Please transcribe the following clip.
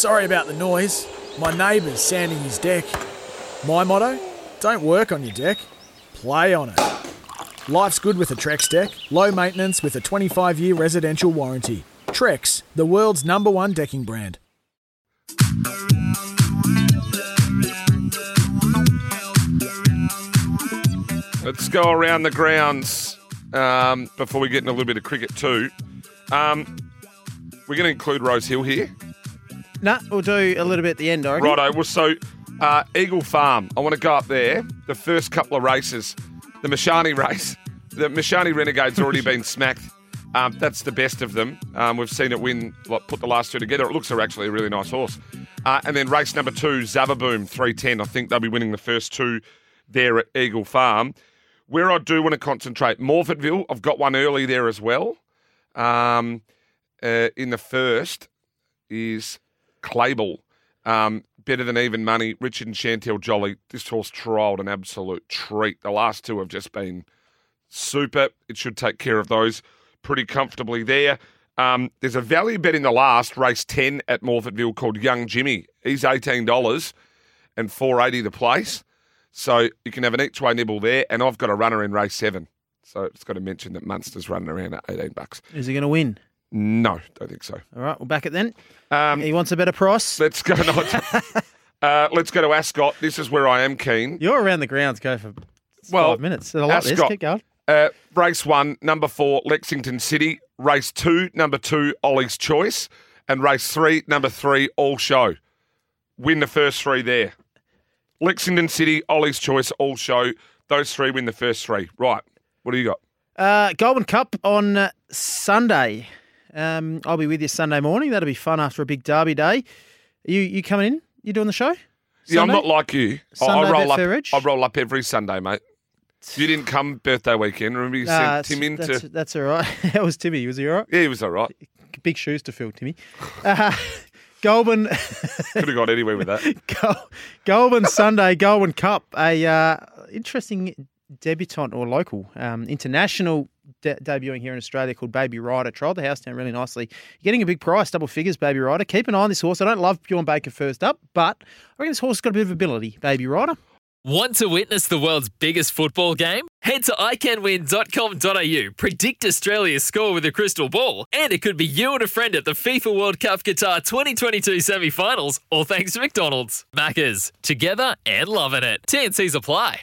Sorry about the noise. My neighbour's sanding his deck. My motto? Don't work on your deck, play on it. Life's good with a Trex deck. Low maintenance with a 25 year residential warranty. Trex, the world's number one decking brand. Let's go around the grounds um, before we get in a little bit of cricket too. Um, we're going to include Rosehill here. Nah, we'll do a little bit at the end, I. Righto. Well, so uh, Eagle Farm. I want to go up there. The first couple of races, the Mashani race, the Mashani Renegade's already been smacked. Um, that's the best of them. Um, we've seen it win, like, put the last two together. It looks like actually a really nice horse. Uh, and then race number two, Zavaboom, 310. I think they'll be winning the first two there at Eagle Farm. Where I do want to concentrate, Morphettville, I've got one early there as well. Um, uh, in the first is Clayball. Um, better than even money. Richard and Chantelle Jolly. This horse trialled an absolute treat. The last two have just been super. It should take care of those pretty comfortably there. Um, there's a value bet in the last race 10 at Morphettville called Young Jimmy. He's $18 and 480 the place. So you can have an each way nibble there. And I've got a runner in race seven. So it's got to mention that Munster's running around at 18 bucks. Is he going to win? No, don't think so. All right, we'll back it then. Um, He wants a better price. let's go. Not, uh, let's go to Ascot. This is where I am keen. You're around the grounds. Go for Well, five minutes. I like this. Ascot. Keep going. Uh, race one, number four, Lexington City. Race two, number two, Ollie's Choice. And race three, number three, All Show. Win the first three there. Lexington City, Ollie's Choice, All Show. Those three win the first three. Right. What do you got? Uh, Goulburn Cup on uh, Sunday. Um, I'll be with you Sunday morning. That'll be fun after a big derby day. You you coming in? You doing the show? Yeah, I'm not like you. I- I roll up. Betfair Edge? I roll up every Sunday, mate. You didn't come birthday weekend. Remember you sent Tim in that's, to. that's all right. that was Timmy? Was he all right? Yeah, he was all right. Big shoes to fill, Timmy. Uh, Goulburn, Could have gone anywhere with that. Goulburn Sunday, Goulburn Cup. A uh, interesting debutant or local um, international de- debuting here in Australia called Baby Rider. Trialled the house down really nicely. You're getting a big price, double figures, Baby Rider. Keep an eye on this horse. I don't love Bjorn Baker first up, but I reckon this horse has got a bit of ability, Baby Rider. Want to witness the world's biggest football game? Head to iCanWin.com.au, predict Australia's score with a crystal ball, and it could be you and a friend at the FIFA World Cup Qatar 2022 semi finals, all thanks to McDonald's. Maccas, together and loving it. TNC's apply.